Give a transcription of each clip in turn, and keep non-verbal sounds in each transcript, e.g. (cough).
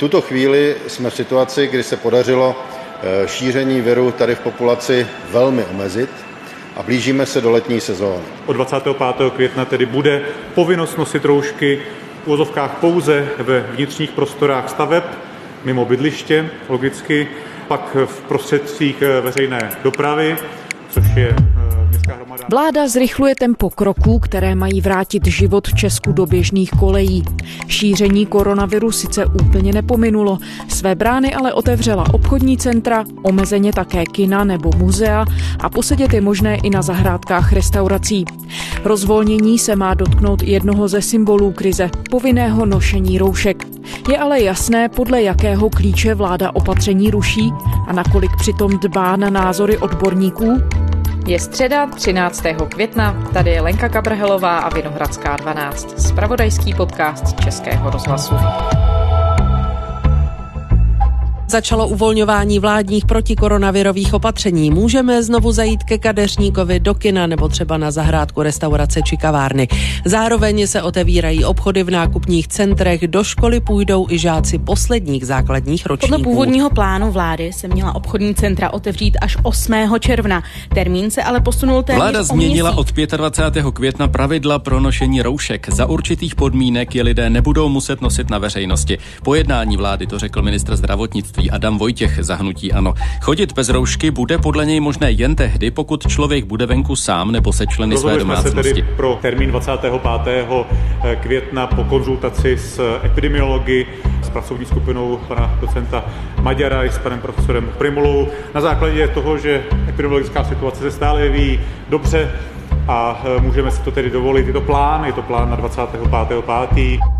tuto chvíli jsme v situaci, kdy se podařilo eh, šíření viru tady v populaci velmi omezit a blížíme se do letní sezóny. Od 25. května tedy bude povinnost nosit roušky v úvozovkách pouze ve vnitřních prostorách staveb, mimo bydliště, logicky, pak v prostředcích eh, veřejné dopravy, což je Vláda zrychluje tempo kroků, které mají vrátit život Česku do běžných kolejí. Šíření koronaviru sice úplně nepominulo, své brány ale otevřela obchodní centra, omezeně také kina nebo muzea a posedět je možné i na zahrádkách restaurací. Rozvolnění se má dotknout jednoho ze symbolů krize, povinného nošení roušek. Je ale jasné, podle jakého klíče vláda opatření ruší a nakolik přitom dbá na názory odborníků, je středa 13. května, tady je Lenka Kabrhelová a Vinohradská 12, spravodajský podcast Českého rozhlasu. Začalo uvolňování vládních protikoronavirových opatření. Můžeme znovu zajít ke kadeřníkovi do kina nebo třeba na zahrádku restaurace či kavárny. Zároveň se otevírají obchody v nákupních centrech, do školy půjdou i žáci posledních základních ročníků. Podle původního plánu vlády se měla obchodní centra otevřít až 8. června. Termín se ale posunul téměř Vláda změnila od 25. května pravidla pro nošení roušek. Za určitých podmínek je lidé nebudou muset nosit na veřejnosti. Po jednání vlády to řekl ministr zdravotnictví zdravotnictví Adam Vojtěch zahnutí ano. Chodit bez roušky bude podle něj možné jen tehdy, pokud člověk bude venku sám nebo se členy Rozhodli své domácnosti. se tedy pro termín 25. května po konzultaci s epidemiology, s pracovní skupinou pana docenta Maďara i s panem profesorem Primulou. Na základě toho, že epidemiologická situace se stále vyvíjí dobře, a e, můžeme si to tedy dovolit. Je to plán, je to plán na 25.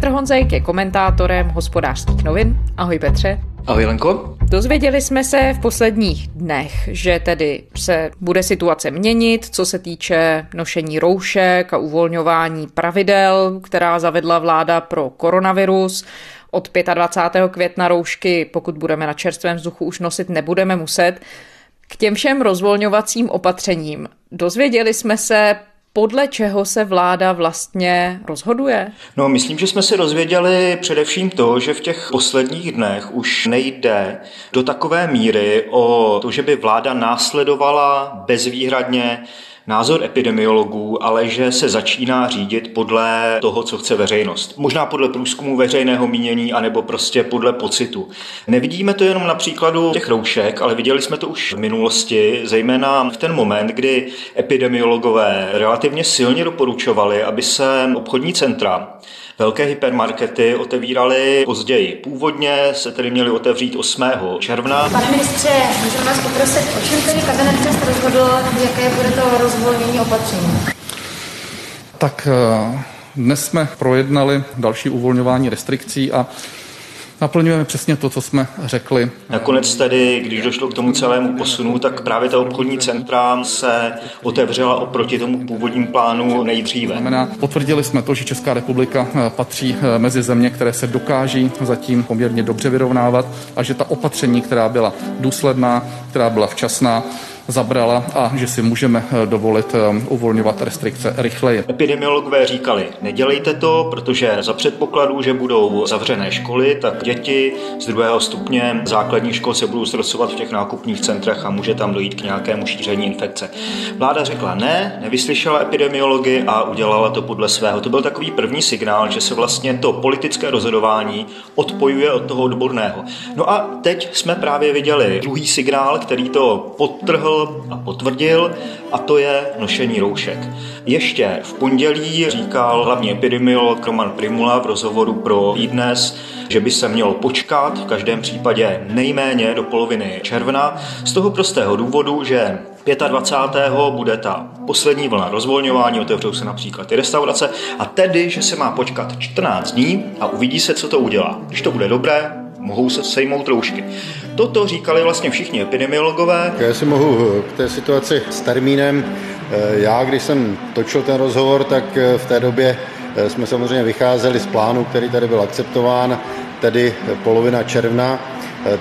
Petr Honzejk je komentátorem hospodářských novin. Ahoj Petře. Ahoj Lenko. Dozvěděli jsme se v posledních dnech, že tedy se bude situace měnit, co se týče nošení roušek a uvolňování pravidel, která zavedla vláda pro koronavirus. Od 25. května roušky, pokud budeme na čerstvém vzduchu, už nosit nebudeme muset. K těm všem rozvolňovacím opatřením dozvěděli jsme se podle čeho se vláda vlastně rozhoduje? No, myslím, že jsme si rozvěděli především to, že v těch posledních dnech už nejde do takové míry o to, že by vláda následovala bezvýhradně názor epidemiologů, ale že se začíná řídit podle toho, co chce veřejnost. Možná podle průzkumu veřejného mínění, anebo prostě podle pocitu. Nevidíme to jenom na příkladu těch roušek, ale viděli jsme to už v minulosti, zejména v ten moment, kdy epidemiologové relativně silně doporučovali, aby se obchodní centra Velké hypermarkety otevíraly později. Původně se tedy měly otevřít 8. června. Pane ministře, můžeme vás poprosit, o čem tedy kabinet dnes rozhodl, jaké bude to rozvolnění opatření? Tak eh, dnes jsme projednali další uvolňování restrikcí a Naplňujeme přesně to, co jsme řekli. Nakonec tedy, když došlo k tomu celému posunu, tak právě ta obchodní centra se otevřela oproti tomu původním plánu nejdříve. Znamená, potvrdili jsme to, že Česká republika eh, patří eh, mezi země, které se dokáží zatím poměrně dobře vyrovnávat a že ta opatření, která byla důsledná, která byla včasná, zabrala a že si můžeme eh, dovolit eh, uvolňovat restrikce rychleji. Epidemiologové říkali, nedělejte to, protože za předpokladu, že budou zavřené školy, tak děti z druhého stupně základních škol se budou stresovat v těch nákupních centrech a může tam dojít k nějakému šíření infekce. Vláda řekla ne, nevyslyšela epidemiology a udělala to podle svého. To byl takový první signál, že se vlastně to politické rozhodování odpojuje od toho odborného. No a teď jsme právě viděli druhý signál, který to podtrhl a potvrdil, a to je nošení roušek. Ještě v pondělí říkal hlavní epidemiolog Roman Primula v rozhovoru pro iDnes, že by se mělo počkat, v každém případě nejméně do poloviny června, z toho prostého důvodu, že 25. bude ta poslední vlna rozvolňování, otevřou se například ty restaurace a tedy, že se má počkat 14 dní a uvidí se, co to udělá. Když to bude dobré, mohou se sejmout roušky. Toto říkali vlastně všichni epidemiologové. Já si mohu k té situaci s termínem. Eh, já, když jsem točil ten rozhovor, tak eh, v té době eh, jsme samozřejmě vycházeli z plánu, který tady byl akceptován, tedy polovina června.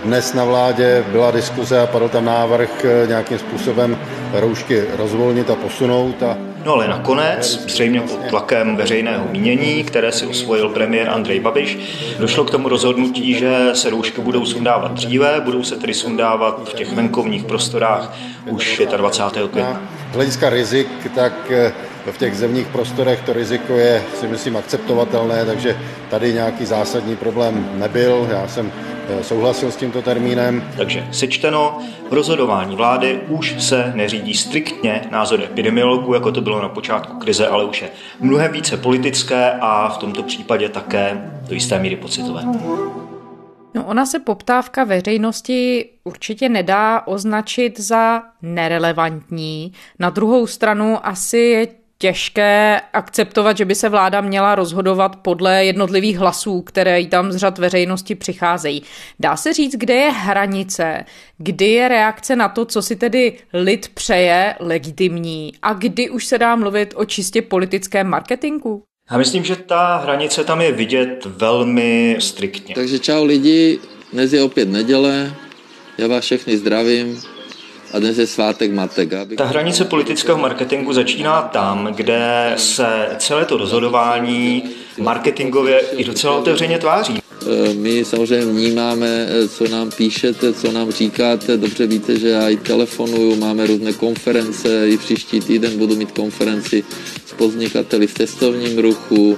Dnes na vládě byla diskuze a padl tam návrh nějakým způsobem roušky rozvolnit a posunout a No ale nakonec, zřejmě pod tlakem veřejného mínění, které si osvojil premiér Andrej Babiš, došlo k tomu rozhodnutí, že se roušky budou sundávat dříve, budou se tedy sundávat v těch venkovních prostorách už 25. května. Z hlediska rizik, tak eh, v těch zemních prostorech to riziko je, si myslím, akceptovatelné, takže tady nějaký zásadní problém nebyl. Já jsem eh, souhlasil s tímto termínem. Takže sečteno, v rozhodování vlády už se neřídí striktně názor epidemiologů, jako to bylo na počátku krize, ale už je mnohem více politické a v tomto případě také do jisté míry pocitové. No, ona se poptávka veřejnosti určitě nedá označit za nerelevantní. Na druhou stranu asi je těžké akceptovat, že by se vláda měla rozhodovat podle jednotlivých hlasů, které jí tam z řad veřejnosti přicházejí. Dá se říct, kde je hranice, kdy je reakce na to, co si tedy lid přeje, legitimní a kdy už se dá mluvit o čistě politickém marketingu? Já myslím, že ta hranice tam je vidět velmi striktně. Takže čau lidi, dnes je opět neděle, já vás všechny zdravím a dnes je svátek matek. Abych... Ta hranice politického marketingu začíná tam, kde se celé to rozhodování marketingově i docela otevřeně tváří. Eh, my samozřejmě vnímáme, eh, co nám píšete, co nám říkáte. Dobře víte, že já i telefonuju, máme různé konference, i příští týden budu mít konferenci s podnikateli v testovním ruchu,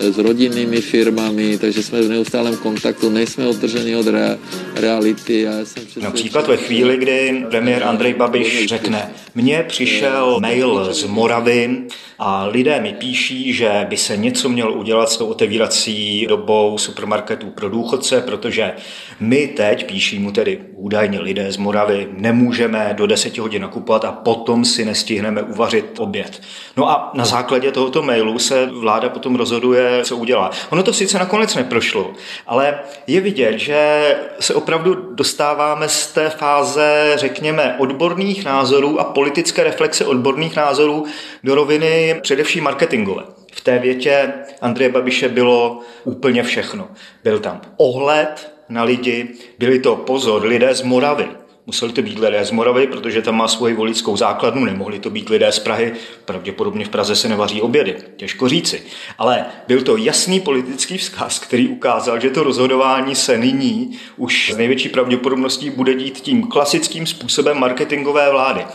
s rodinnými firmami, takže jsme v neustálém kontaktu, nejsme odtrženi od rea- reality. Já jsem. Například ve chvíli, kdy premiér Andrej Babiš řekne, mně přišel mail z Moravy a lidé mi píší, že by se něco mělo udělat s tou otevírací dobou supermarketu pro důchodce, protože my teď, píší mu tedy údajně lidé z Moravy, nemůžeme do 10 hodin nakupovat a potom si nestihneme uvařit oběd. No a na základě tohoto mailu se vláda potom rozhoduje, co udělá. Ono to sice nakonec neprošlo, ale je vidět, že se opravdu dostáváme z té fáze, řekněme, odborných názorů a politické reflexe odborných názorů do roviny především marketingové. V té větě Andreje Babiše bylo úplně všechno. Byl tam ohled na lidi, byli to pozor, lidé z Moravy. Museli to být lidé z Moravy, protože tam má svoji voličskou základnu, nemohli to být lidé z Prahy, pravděpodobně v Praze se nevaří obědy, těžko říci. Ale byl to jasný politický vzkaz, který ukázal, že to rozhodování se nyní už s největší pravděpodobností bude dít tím klasickým způsobem marketingové vlády.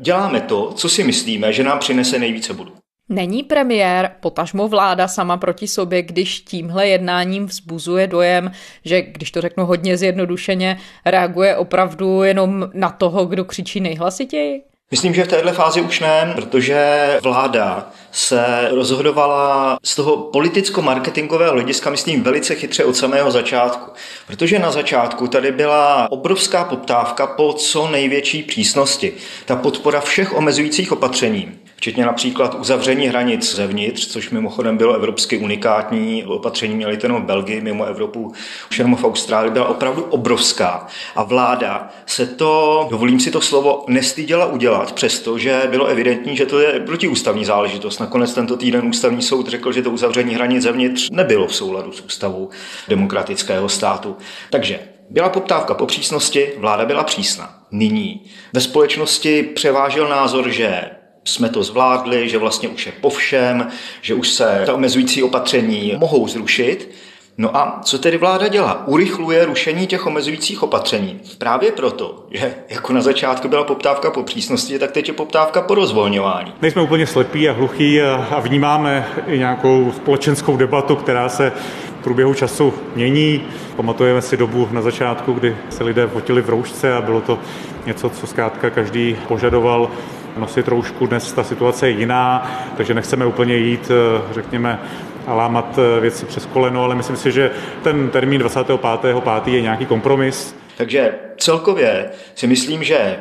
Děláme to, co si myslíme, že nám přinese nejvíce bodů. Není premiér, potažmo vláda sama proti sobě, když tímhle jednáním vzbuzuje dojem, že, když to řeknu hodně zjednodušeně, reaguje opravdu jenom na toho, kdo křičí nejhlasitěji? Myslím, že v této fázi už ne, protože vláda se rozhodovala z toho politicko-marketingového hlediska, myslím, velice chytře od samého začátku. Protože na začátku tady byla obrovská poptávka po co největší přísnosti. Ta podpora všech omezujících opatření včetně například uzavření hranic zevnitř, což mimochodem bylo evropsky unikátní opatření, měli to jenom v Belgii, mimo Evropu, už jenom v Austrálii, byla opravdu obrovská. A vláda se to, dovolím si to slovo, nestyděla udělat, přestože bylo evidentní, že to je protiústavní záležitost. Nakonec tento týden ústavní soud řekl, že to uzavření hranic zevnitř nebylo v souladu s ústavou demokratického státu. Takže byla poptávka po přísnosti, vláda byla přísná. Nyní ve společnosti převážil názor, že jsme to zvládli, že vlastně už je po všem, že už se ta omezující opatření mohou zrušit. No a co tedy vláda dělá? Urychluje rušení těch omezujících opatření. Právě proto, že jako na začátku byla poptávka po přísnosti, tak teď je poptávka po rozvolňování. Nejsme úplně slepí a hluchí a vnímáme i nějakou společenskou debatu, která se v průběhu času mění. Pamatujeme si dobu na začátku, kdy se lidé fotili v roušce a bylo to něco, co zkrátka každý požadoval nosit roušku. Dnes ta situace je jiná, takže nechceme úplně jít, eh, řekněme, a lámat eh, věci přes koleno, ale myslím si, že ten termín 25.5. je nějaký kompromis. Takže celkově si myslím, že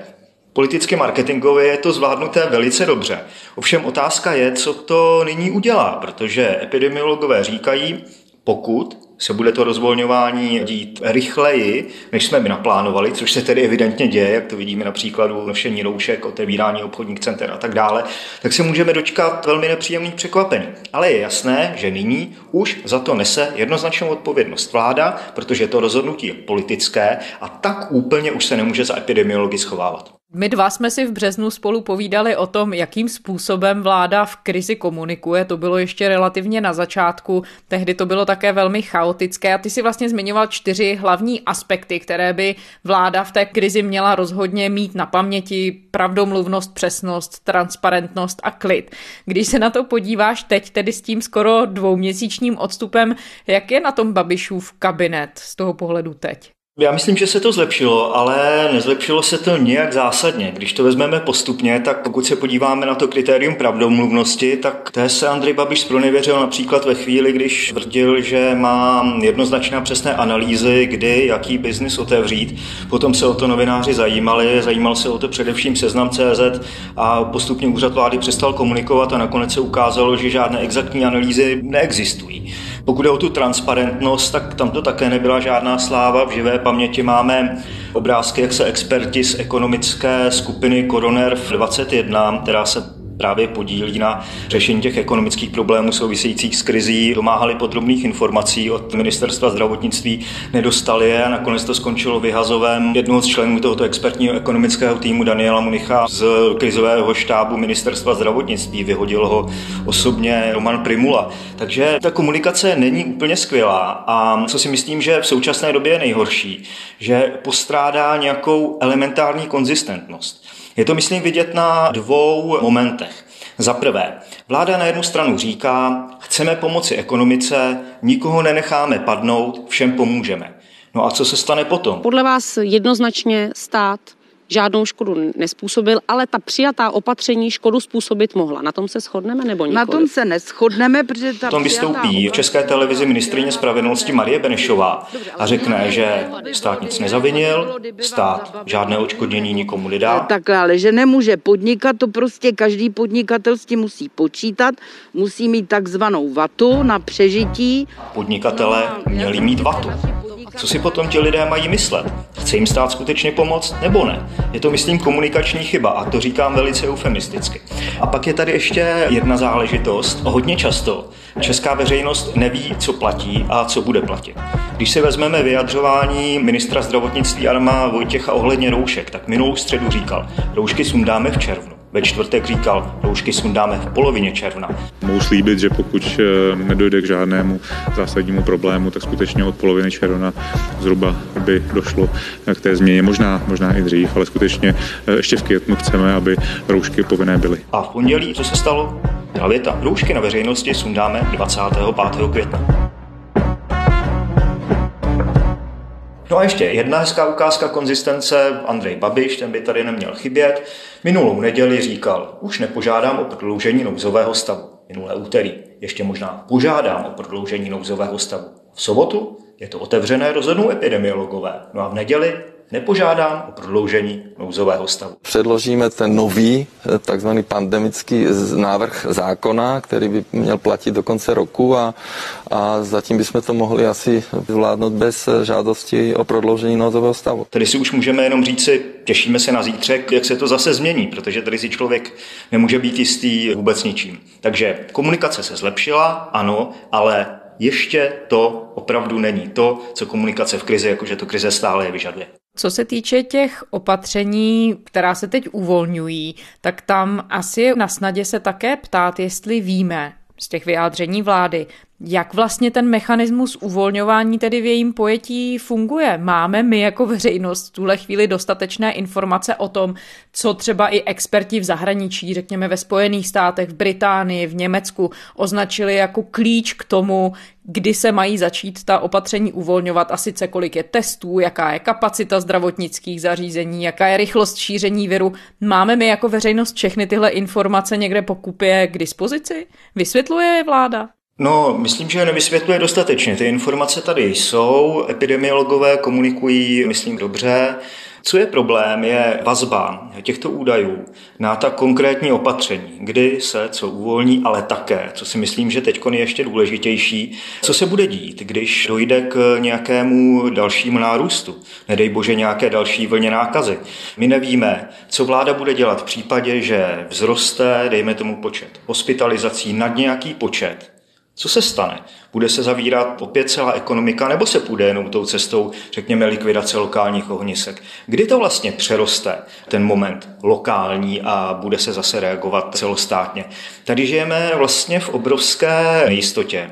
Politicky marketingově je to zvládnuté velice dobře. Ovšem otázka je, co to nyní udělá, protože epidemiologové říkají, pokud se bude to rozvolňování dít rychleji, než jsme my naplánovali, což se tedy evidentně děje, jak to vidíme na příkladu nošení roušek, otevírání obchodních center a tak dále, tak se můžeme dočkat velmi nepříjemných překvapení. Ale je jasné, že nyní už za to nese jednoznačnou odpovědnost vláda, protože to rozhodnutí je politické a tak úplně už se nemůže za epidemiologi schovávat. My dva jsme si v březnu spolu povídali o tom, jakým způsobem vláda v krizi komunikuje. To bylo ještě relativně na začátku, tehdy to bylo také velmi chaotické a ty si vlastně zmiňoval čtyři hlavní aspekty, které by vláda v té krizi měla rozhodně mít na paměti. Pravdomluvnost, přesnost, transparentnost a klid. Když se na to podíváš teď, tedy s tím skoro dvouměsíčním odstupem, jak je na tom Babišův kabinet z toho pohledu teď? Já myslím, že se to zlepšilo, ale nezlepšilo se to nějak zásadně. Když to vezmeme postupně, tak pokud se podíváme na to kritérium pravdomluvnosti, tak té se Andrej Babiš zpronevěřil například ve chvíli, když tvrdil, že má jednoznačné přesné analýzy, kdy, jaký biznis otevřít. Potom se o to novináři zajímali, zajímal se o to především seznam CZ a postupně úřad vlády přestal komunikovat a nakonec se ukázalo, že žádné exaktní analýzy neexistují. Pokud je o tu transparentnost, tak tam to také nebyla žádná sláva. V živé paměti máme obrázky, jak se experti z ekonomické skupiny Coroner 21, která se právě podílí na řešení těch ekonomických problémů souvisejících s krizí, domáhali podrobných informací od ministerstva zdravotnictví, nedostali je a nakonec to skončilo vyhazovém jednoho z členů tohoto expertního ekonomického týmu Daniela Municha z krizového štábu ministerstva zdravotnictví. Vyhodil ho osobně Roman Primula. Takže ta komunikace není úplně skvělá a co si myslím, že v současné době je nejhorší, že postrádá nějakou elementární konzistentnost. Je to, myslím, vidět na dvou momentech. Za prvé, vláda na jednu stranu říká, chceme pomoci ekonomice, nikoho nenecháme padnout, všem pomůžeme. No a co se stane potom? Podle vás jednoznačně stát žádnou škodu nespůsobil, ale ta přijatá opatření škodu způsobit mohla. Na tom se shodneme nebo nikoliv? Na tom se neschodneme, protože ta tom vystoupí v České televizi ministrině spravedlnosti Marie Benešová a řekne, že stát nic nezavinil, stát žádné očkodnění nikomu nedá. Tak ale, že nemůže podnikat, to prostě každý podnikatel s tím musí počítat, musí mít takzvanou vatu na přežití. Podnikatele měli mít vatu. Co si potom ti lidé mají myslet? Chce jim stát skutečně pomoct nebo ne? Je to, myslím, komunikační chyba a to říkám velice eufemisticky. A pak je tady ještě jedna záležitost. Hodně často česká veřejnost neví, co platí a co bude platit. Když si vezmeme vyjadřování ministra zdravotnictví Arma Vojtěcha ohledně roušek, tak minulou středu říkal, roušky sundáme v červnu. Ve čtvrtek říkal, roušky sundáme v polovině června. Mohu slíbit, že pokud eh, nedojde k žádnému zásadnímu problému, tak skutečně od poloviny června zhruba by došlo k té změně. Možná, možná i dřív, ale skutečně eh, ještě v květnu chceme, aby roušky povinné byly. A v pondělí, co se stalo? Byla věta. Roušky na veřejnosti sundáme 25. května. No a ještě jedna hezká ukázka konzistence, Andrej Babiš, ten by tady neměl chybět. Minulou neděli říkal, už nepožádám o prodloužení nouzového stavu. Minulé úterý ještě možná požádám o prodloužení nouzového stavu. V sobotu je to otevřené, rozhodnou epidemiologové. No a v neděli nepožádám o prodloužení nouzového stavu. Předložíme ten nový eh, takzvaný pandemický návrh zákona, který by měl platit do konce roku a, a zatím bychom to mohli asi zvládnout bez eh, žádosti o prodloužení nouzového stavu. Tady si už můžeme jenom říci, těšíme se na zítřek, jak se to zase změní, protože tady si člověk nemůže být jistý vůbec ničím. Takže komunikace se zlepšila, ano, ale ještě to opravdu není to, co komunikace v krizi, jakože to krize stále je vyžaduje. Co se týče těch opatření, která se teď uvolňují, tak tam asi je na snadě se také ptát, jestli víme z těch vyjádření vlády, jak vlastně ten mechanismus uvolňování tedy v jejím pojetí funguje? Máme my jako veřejnost v tuhle chvíli dostatečné informace o tom, co třeba i experti v zahraničí, řekněme ve Spojených státech, v Británii, v Německu, označili jako klíč k tomu, kdy se mají začít ta opatření uvolňovat a sice kolik je testů, jaká je kapacita zdravotnických zařízení, jaká je rychlost šíření viru. Máme my jako veřejnost všechny tyhle informace někde po kupě k dispozici? Vysvětluje je vláda? No, myslím, že nevysvětluje dostatečně. Ty informace tady jsou, epidemiologové komunikují, myslím, dobře. Co je problém, je vazba těchto údajů na ta konkrétní opatření, kdy se co uvolní, ale také, co si myslím, že teď je ještě důležitější, co se bude dít, když dojde k nějakému dalšímu nárůstu, nedej bože nějaké další vlně nákazy. My nevíme, co vláda bude dělat v případě, že vzroste, dejme tomu počet hospitalizací nad nějaký počet, Co se stane? Bude se zavírat opět celá ekonomika, nebo se půjde jenom tou cestou, řekněme, likvidace lokálních ohnisek? Kdy to vlastně přeroste, ten moment lokální a bude se zase reagovat celostátně? Tady žijeme vlastně v obrovské nejistotě.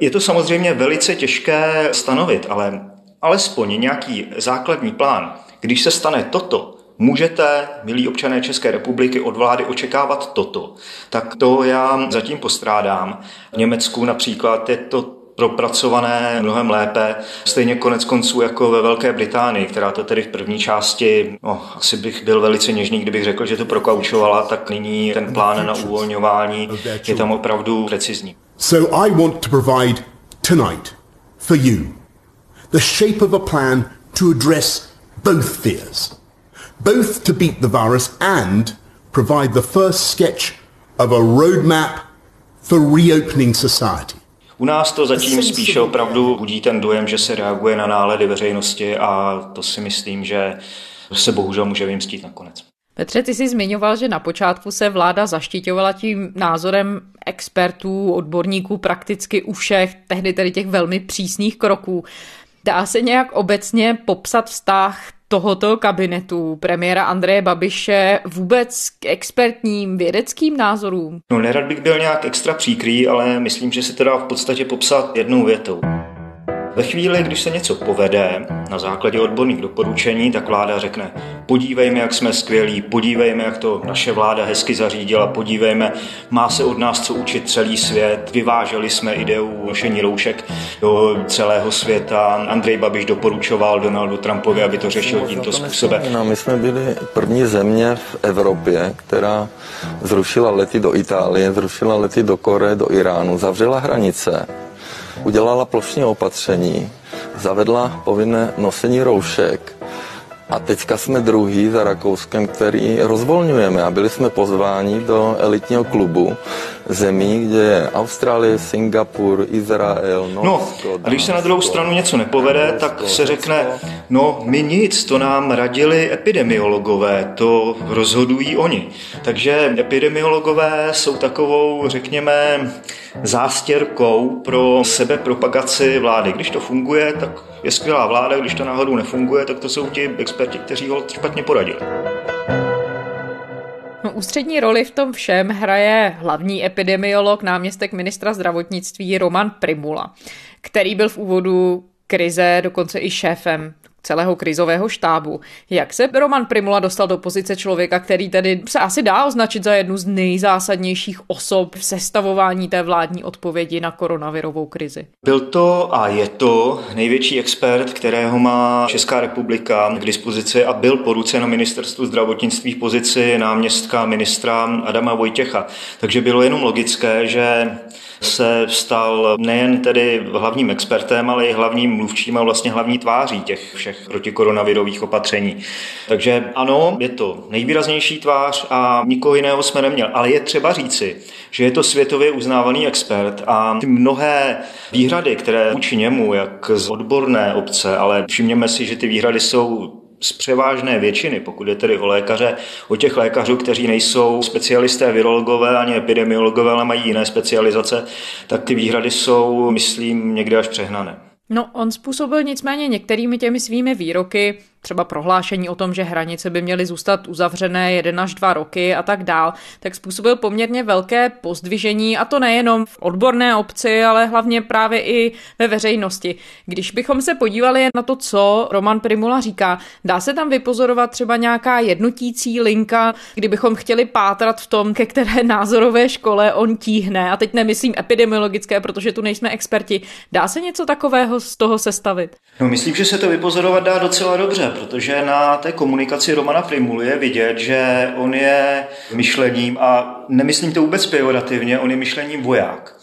Je to samozřejmě velice těžké stanovit, ale alespoň nějaký základní plán. Když se stane toto, můžete, milí občané České republiky, od vlády očekávat toto. Tak to já zatím postrádám. V Německu například je to propracované mnohem lépe, stejně konec konců jako ve Velké Británii, která to tedy v první části, no, asi bych byl velice něžný, kdybych řekl, že to prokaučovala, tak nyní ten plán na uvolňování je tam opravdu precizní. So I want to provide tonight for you the shape of a plan to address both fears. Both to beat the virus and provide the first sketch of a roadmap for reopening society. U nás to zatím spíše opravdu budí ten dojem, že se reaguje na nálady veřejnosti a to si myslím, že se bohužel může vymstít nakonec. Petře, ty jsi zmiňoval, že na počátku se vláda zaštiťovala tím názorem expertů, odborníků prakticky u všech, tehdy tedy těch velmi přísných kroků. Dá se nějak obecně popsat vztah tohoto kabinetu premiéra Andreje Babiše vůbec k expertním vědeckým názorům? No nerad bych byl nějak extra příkrý, ale myslím, že se to dá v podstatě popsat jednou větou. Ve chvíli, když se něco povede na základě odborných doporučení, tak vláda řekne, podívejme, jak jsme skvělí, podívejme, jak to naše vláda hezky zařídila, podívejme, má se od nás co učit celý svět, vyváželi jsme ideu nošení roušek do celého světa. Andrej Babiš doporučoval Donaldu Trumpovi, aby to řešil tímto způsobem. No, my jsme byli první země v Evropě, která zrušila lety do Itálie, zrušila lety do Koreje, do Iránu, zavřela hranice udělala plošní opatření, zavedla povinné nosení roušek a teďka jsme druhý za Rakouskem, který rozvolňujeme a byli jsme pozváni do elitního klubu zemí, kde je Austrálie, Singapur, Izrael, no, Norsko. No, a když se na druhou stranu něco nepovede, tak se řekne, no my nic, to nám radili epidemiologové, to rozhodují oni. Takže epidemiologové jsou takovou, řekněme, zástěrkou pro sebepropagaci vlády. Když to funguje, tak je skvělá vláda, když to náhodou nefunguje, tak to jsou ti experti, kteří ho špatně poradili. No, ústřední roli v tom všem hraje hlavní epidemiolog, náměstek ministra zdravotnictví Roman Primula, který byl v úvodu krize dokonce i šéfem celého krizového štábu. Jak se Roman Primula dostal do pozice člověka, který tedy se asi dá označit za jednu z nejzásadnějších osob v sestavování té vládní odpovědi na koronavirovou krizi? Byl to a je to největší expert, kterého má Česká republika k dispozici a byl po ruce na ministerstvu zdravotnictví v pozici náměstka ministra Adama Vojtěcha. Takže bylo jenom logické, že se stal nejen tedy hlavním expertem, ale i hlavním mluvčím a vlastně hlavní tváří těch všech protikoronavirových opatření. Takže ano, je to nejvýraznější tvář a nikoho jiného jsme neměli. Ale je třeba říci, že je to světově uznávaný expert a ty mnohé výhrady, které vůči němu, jak z odborné obce, ale všimněme si, že ty výhrady jsou z převážné většiny, pokud je tedy o lékaře, o těch lékařů, kteří nejsou specialisté virologové ani epidemiologové, ale mají jiné specializace, tak ty výhrady jsou, myslím, někde až přehnané. No, on způsobil nicméně některými těmi svými výroky třeba prohlášení o tom, že hranice by měly zůstat uzavřené jeden až dva roky a tak dál, tak způsobil poměrně velké pozdvižení a to nejenom v odborné obci, ale hlavně právě i ve veřejnosti. Když bychom se podívali na to, co Roman Primula říká, dá se tam vypozorovat třeba nějaká jednotící linka, kdybychom chtěli pátrat v tom, ke které názorové škole on tíhne, a teď nemyslím epidemiologické, protože tu nejsme experti, dá se něco takového z toho sestavit? No, myslím, že se to vypozorovat dá docela dobře, protože na té komunikaci Romana Primuly je vidět, že on je myšlením, a nemyslím to vůbec pejorativně, on je myšlením voják.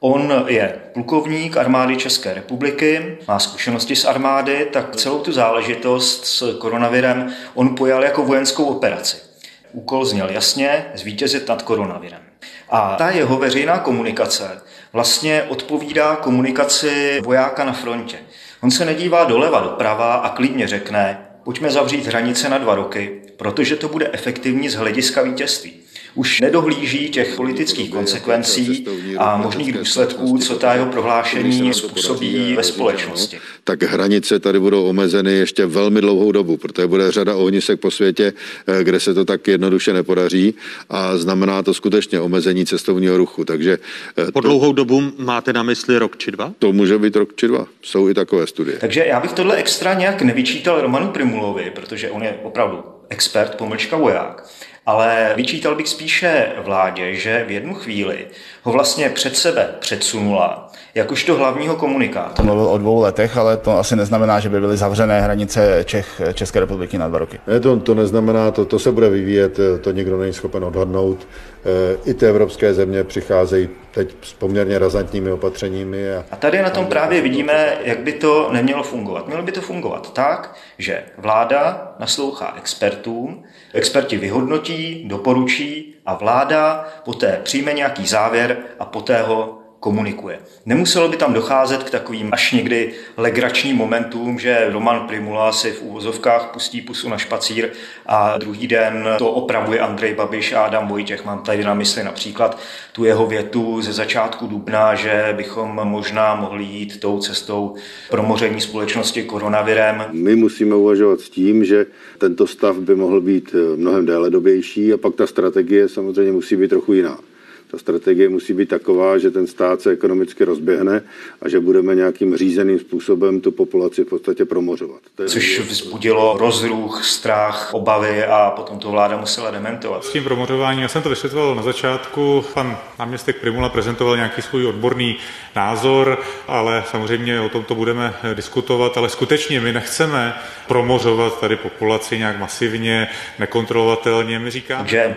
On je plukovník armády České republiky, má zkušenosti z armády, tak celou tu záležitost s koronavirem on pojal jako vojenskou operaci. Úkol zněl jasně zvítězit nad koronavirem. A ta jeho veřejná komunikace vlastně odpovídá komunikaci vojáka na frontě. On se nedívá doleva, doprava a klidně řekne, pojďme zavřít hranice na dva roky, protože to bude efektivní z hlediska vítězství. Už nedohlíží těch politických konsekvencí a možných důsledků, co ta jeho prohlášení způsobí ve společnosti. Tak hranice tady budou omezeny ještě velmi dlouhou dobu, protože bude řada ohnisek po světě, eh, kde se to tak jednoduše nepodaří a znamená to skutečně omezení cestovního ruchu. Takže eh, po dlouhou dobu máte na mysli rok či dva? To může být rok či dva. Jsou i takové studie. Takže já bych tohle extra nějak nevyčítal Romanu Primulovi, protože on je opravdu expert, pomlčka voják. Ale vyčítal bych spíše vládě, že v jednu chvíli ho vlastně před sebe předsunula jakožto hlavního komunikátora. Mluvil o dvou letech, ale to asi neznamená, že by byly zavřené hranice Čech, České republiky na dva roky. Ne, to, to neznamená, to, to se bude vyvíjet, to nikdo není schopen odhadnout. I ty evropské země přicházejí teď s poměrně razantními opatřeními. A, a tady na tom právě vidíme, jak by to nemělo fungovat. Mělo by to fungovat tak, že vláda naslouchá expertům, experti vyhodnotí, doporučí a vláda poté přijme nějaký závěr a poté ho komunikuje. Nemuselo by tam docházet k takovým až někdy legračním momentům, že Roman Primula si v úvozovkách pustí pusu na špacír a druhý den to opravuje Andrej Babiš a Adam Vojtěch. Mám tady na mysli například tu jeho větu ze začátku dubna, že bychom možná mohli jít tou cestou promoření společnosti koronavirem. My musíme uvažovat s tím, že tento stav by mohl být mnohem déle dobější a pak ta strategie samozřejmě musí být trochu jiná ta strategie musí být taková, že ten stát se ekonomicky rozběhne a že budeme nějakým řízeným způsobem tu populaci v podstatě promořovat. Což vzbudilo rozruch, strach, obavy a potom to vláda musela dementovat. S tím promořováním, já jsem to vysvětloval na začátku, pan náměstek Primula prezentoval nějaký svůj odborný názor, ale samozřejmě o tom to budeme diskutovat, ale skutečně my nechceme promořovat tady populaci nějak masivně, nekontrolovatelně. My říkáme, že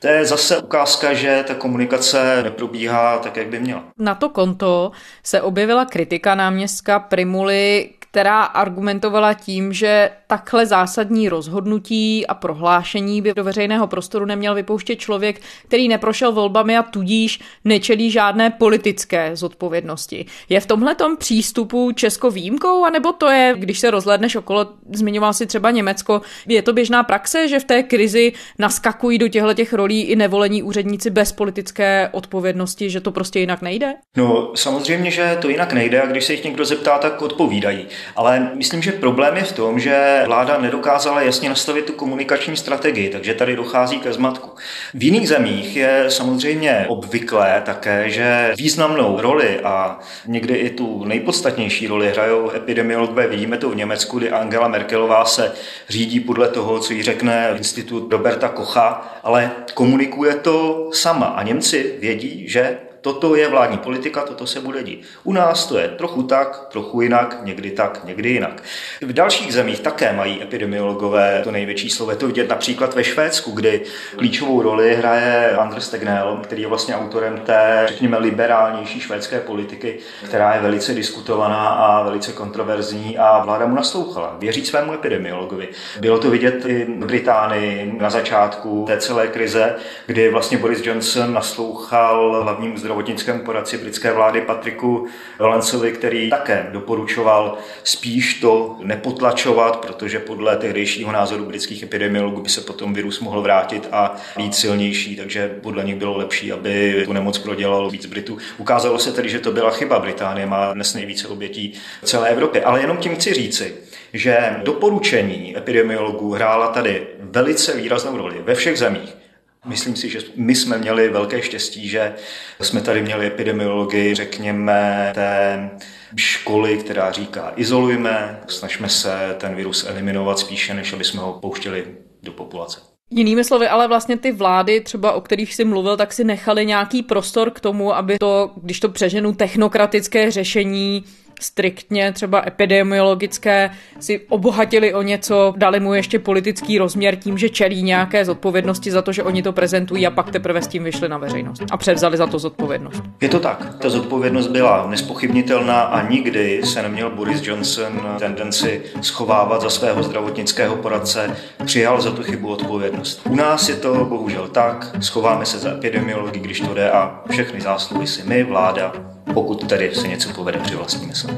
to je zase ukázka, že ta komunikace neprobíhá tak, jak by měla. Na to konto se objevila kritika náměstka Primuly, která argumentovala tím, že takhle zásadní rozhodnutí a prohlášení by do veřejného prostoru neměl vypouštět člověk, který neprošel volbami a tudíž nečelí žádné politické zodpovědnosti. Je v tomhle přístupu Česko výjimkou, anebo to je, když se rozhledneš okolo, zmiňoval si třeba Německo, je to běžná praxe, že v té krizi naskakují do těchto těch rolí i nevolení úředníci bez politické odpovědnosti, že to prostě jinak nejde? No, samozřejmě, že to jinak nejde a když se jich někdo zeptá, tak odpovídají. Ale myslím, že problém je v tom, že vláda nedokázala jasně nastavit tu komunikační strategii, takže tady dochází ke zmatku. V jiných zemích je samozřejmě obvyklé také, že významnou roli a někdy i tu nejpodstatnější roli hrajou epidemiologové. Vidíme to v Německu, kdy Angela Merkelová se řídí podle toho, co jí řekne institut Roberta Kocha, ale komunikuje to sama. A Němci vědí, že Toto je vládní politika, toto se bude dít. U nás to je trochu tak, trochu jinak, někdy tak, někdy jinak. V dalších zemích také mají epidemiologové to největší slovo. To vidět například ve Švédsku, kdy klíčovou roli hraje Anders Tegnell, který je vlastně autorem té, řekněme, liberálnější švédské politiky, která je velice diskutovaná a velice kontroverzní a vláda mu naslouchala. Věří svému epidemiologovi. Bylo to vidět i v Británii na začátku té celé krize, kdy vlastně Boris Johnson naslouchal hlavním zdrojům zdravotnickému poradci britské vlády Patriku Valencovi, který také doporučoval spíš to nepotlačovat, protože podle tehdejšího názoru britských epidemiologů by se potom virus mohl vrátit a být silnější, takže podle nich bylo lepší, aby tu nemoc prodělalo víc Britů. Ukázalo se tedy, že to byla chyba. Británie má dnes nejvíce obětí v celé Evropě. Ale jenom tím chci říci, že doporučení epidemiologů hrála tady velice výraznou roli ve všech zemích. Myslím si, že my jsme měli velké štěstí, že jsme tady měli epidemiologii, řekněme, té školy, která říká izolujme, snažme se ten virus eliminovat spíše, než aby jsme ho pouštěli do populace. Jinými slovy, ale vlastně ty vlády, třeba o kterých jsi mluvil, tak si nechali nějaký prostor k tomu, aby to, když to přeženu, technokratické řešení striktně třeba epidemiologické si obohatili o něco, dali mu ještě politický rozměr tím, že čelí nějaké zodpovědnosti za to, že oni to prezentují a pak teprve s tím vyšli na veřejnost a převzali za to zodpovědnost. Je to tak. Ta zodpovědnost byla nespochybnitelná a nikdy se neměl Boris Johnson tendenci schovávat za svého zdravotnického poradce, přijal za tu chybu odpovědnost. U nás je to bohužel tak, schováme se za epidemiologii, když to jde a všechny zásluhy si my, vláda, pokud tedy se něco povede při vlastní mysli.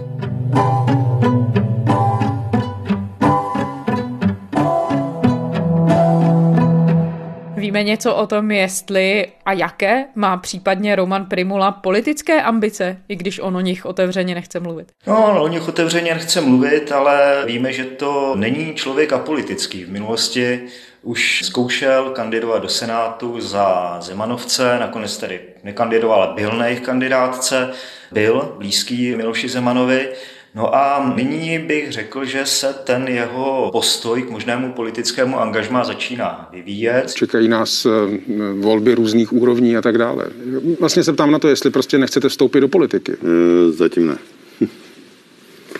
Víme něco o tom, jestli a jaké má případně Roman Primula politické ambice, i když on o nich otevřeně nechce mluvit? No, o nich otevřeně nechce mluvit, ale víme, že to není člověk apolitický. V minulosti už zkoušel kandidovat do Senátu za Zemanovce, nakonec tedy nekandidoval, ale byl na jejich kandidátce, byl blízký Miloši Zemanovi. No a nyní bych řekl, že se ten jeho postoj k možnému politickému angažmá začíná vyvíjet. Čekají nás eh, volby různých úrovní a tak dále. Vlastně se ptám na to, jestli prostě nechcete vstoupit do politiky. E, zatím ne. (laughs)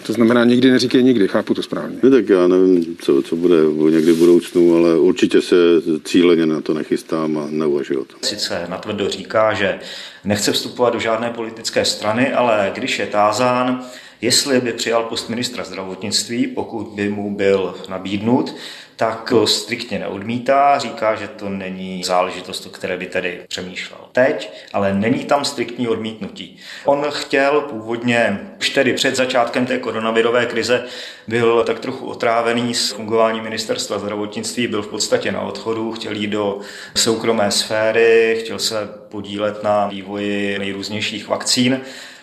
To znamená, nikdy neříkej nikdy, chápu to správně. No, tak já nevím, co, co bude někdy v budoucnu, ale určitě se cíleně na to nechystám a neuvažuji o tom. Sice natvrdo říká, že nechce vstupovat do žádné politické strany, ale když je tázán, jestli by přijal post ministra zdravotnictví, pokud by mu byl nabídnut, tak to striktně neodmítá, říká, že to není záležitost, o které by tedy přemýšlel teď, ale není tam striktní odmítnutí. On chtěl původně, už tedy před začátkem té koronavirové krize, byl tak trochu otrávený s fungování ministerstva zdravotnictví, byl v podstatě na odchodu, chtěl jít do soukromé sféry, chtěl se podílet na vývoji nejrůznějších vakcín.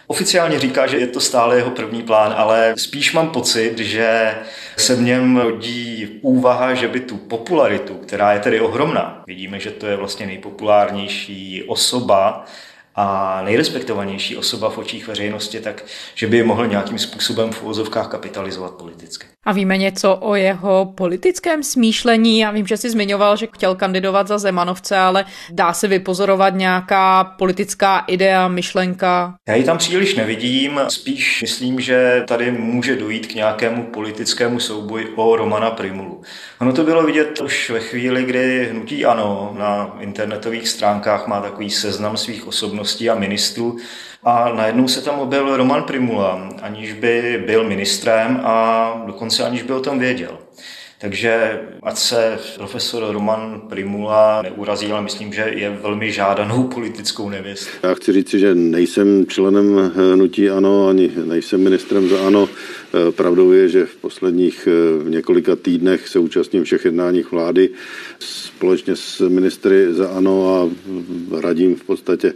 Oficiálně říká, že je to stále jeho první plán, ale spíš mám pocit, že se v něm rodí úvaha, že by tu popularitu, která je tedy ohromná, vidíme, že to je vlastně nejpopulárnější osoba a nejrespektovanější osoba v očích veřejnosti, tak že by je mohl nějakým způsobem v uvozovkách kapitalizovat politicky. A víme něco o jeho politickém smýšlení? Já vím, že jsi zmiňoval, že chtěl kandidovat za Zemanovce, ale dá se vypozorovat nějaká politická idea, myšlenka? Já ji tam příliš nevidím, spíš myslím, že tady může dojít k nějakému politickému souboji o Romana Primulu. Ono to bylo vidět už ve chvíli, kdy hnutí ANO na internetových stránkách má takový seznam svých osobností a ministrů, a najednou se tam objevil Roman Primula, aniž by byl ministrem a dokonce aniž by o tom věděl. Takže ať se profesor Roman Primula neurazí, ale myslím, že je velmi žádanou politickou nevěst. Já chci říct, že nejsem členem hnutí ANO, ani nejsem ministrem za ANO. Pravdou je, že v posledních v několika týdnech se účastním všech jednáních vlády společně s ministry za ANO a radím v podstatě,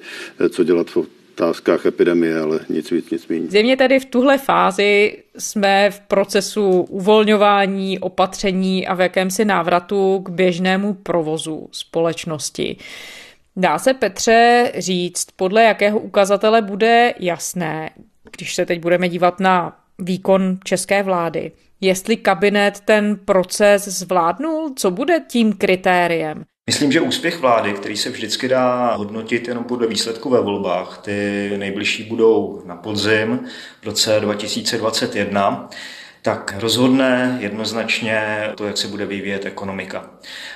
co dělat v otázkách epidemie, ale nic víc, nic méně. Zjevně tedy v tuhle fázi jsme v procesu uvolňování opatření a v jakémsi návratu k běžnému provozu společnosti. Dá se, Petře, říct, podle jakého ukazatele bude jasné, když se teď budeme dívat na výkon české vlády, jestli kabinet ten proces zvládnul, co bude tím kritériem? Myslím, že úspěch vlády, který se vždycky dá hodnotit jenom podle výsledků ve volbách, ty nejbližší budou na podzim v roce 2021, tak rozhodne jednoznačně to, jak se bude vyvíjet ekonomika.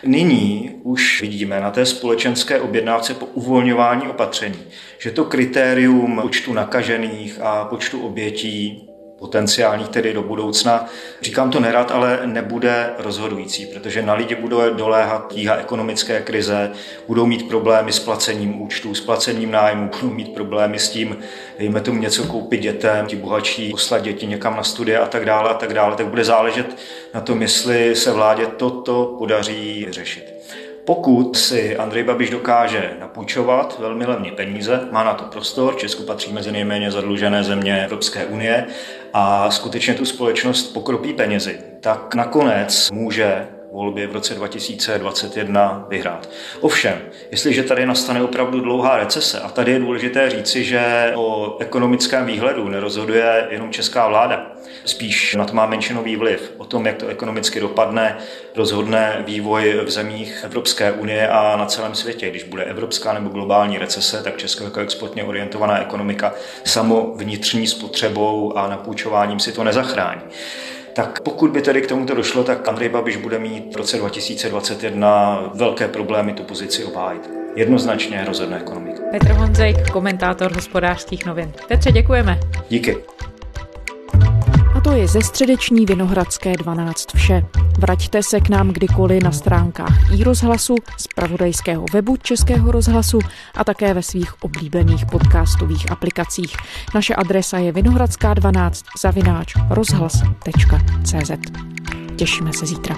Nyní už vidíme na té společenské objednávce po uvolňování opatření, že to kritérium počtu nakažených a počtu obětí potenciálních tedy do budoucna. Říkám to nerad, ale nebude rozhodující, protože na lidi bude doléhat tíha ekonomické krize, budou mít problémy s placením účtů, s placením nájmu, budou mít problémy s tím, dejme tomu něco koupit dětem, ti bohatší poslat děti někam na studie a tak dále a tak dále, tak bude záležet na tom, jestli se vládě toto podaří řešit. Pokud si Andrej Babiš dokáže napůjčovat velmi levně peníze, má na to prostor, Česku patří mezi nejméně zadlužené země Evropské unie a skutečně tu společnost pokropí penězi, tak nakonec může volby v roce 2021 vyhrát. Ovšem, jestliže tady nastane opravdu dlouhá recese, a tady je důležité říci, že o ekonomickém výhledu nerozhoduje jenom česká vláda, spíš na to má menšinový vliv. O tom, jak to ekonomicky dopadne, rozhodne vývoj v zemích Evropské unie a na celém světě. Když bude evropská nebo globální recese, tak Česko jako exportně orientovaná ekonomika samo vnitřní spotřebou a napůjčováním si to nezachrání. Tak pokud by tedy k tomuto došlo, tak Andrej Babiš bude mít v roce 2021 velké problémy tu pozici obhájit. Jednoznačně rozhodne ekonomika. Petr Honzejk, komentátor hospodářských novin. Petře, děkujeme. Díky to je ze středeční Vinohradské 12 vše. Vraťte se k nám kdykoliv na stránkách i rozhlasu, z pravodajského webu Českého rozhlasu a také ve svých oblíbených podcastových aplikacích. Naše adresa je vinohradská12 zavináč rozhlas.cz. Těšíme se zítra.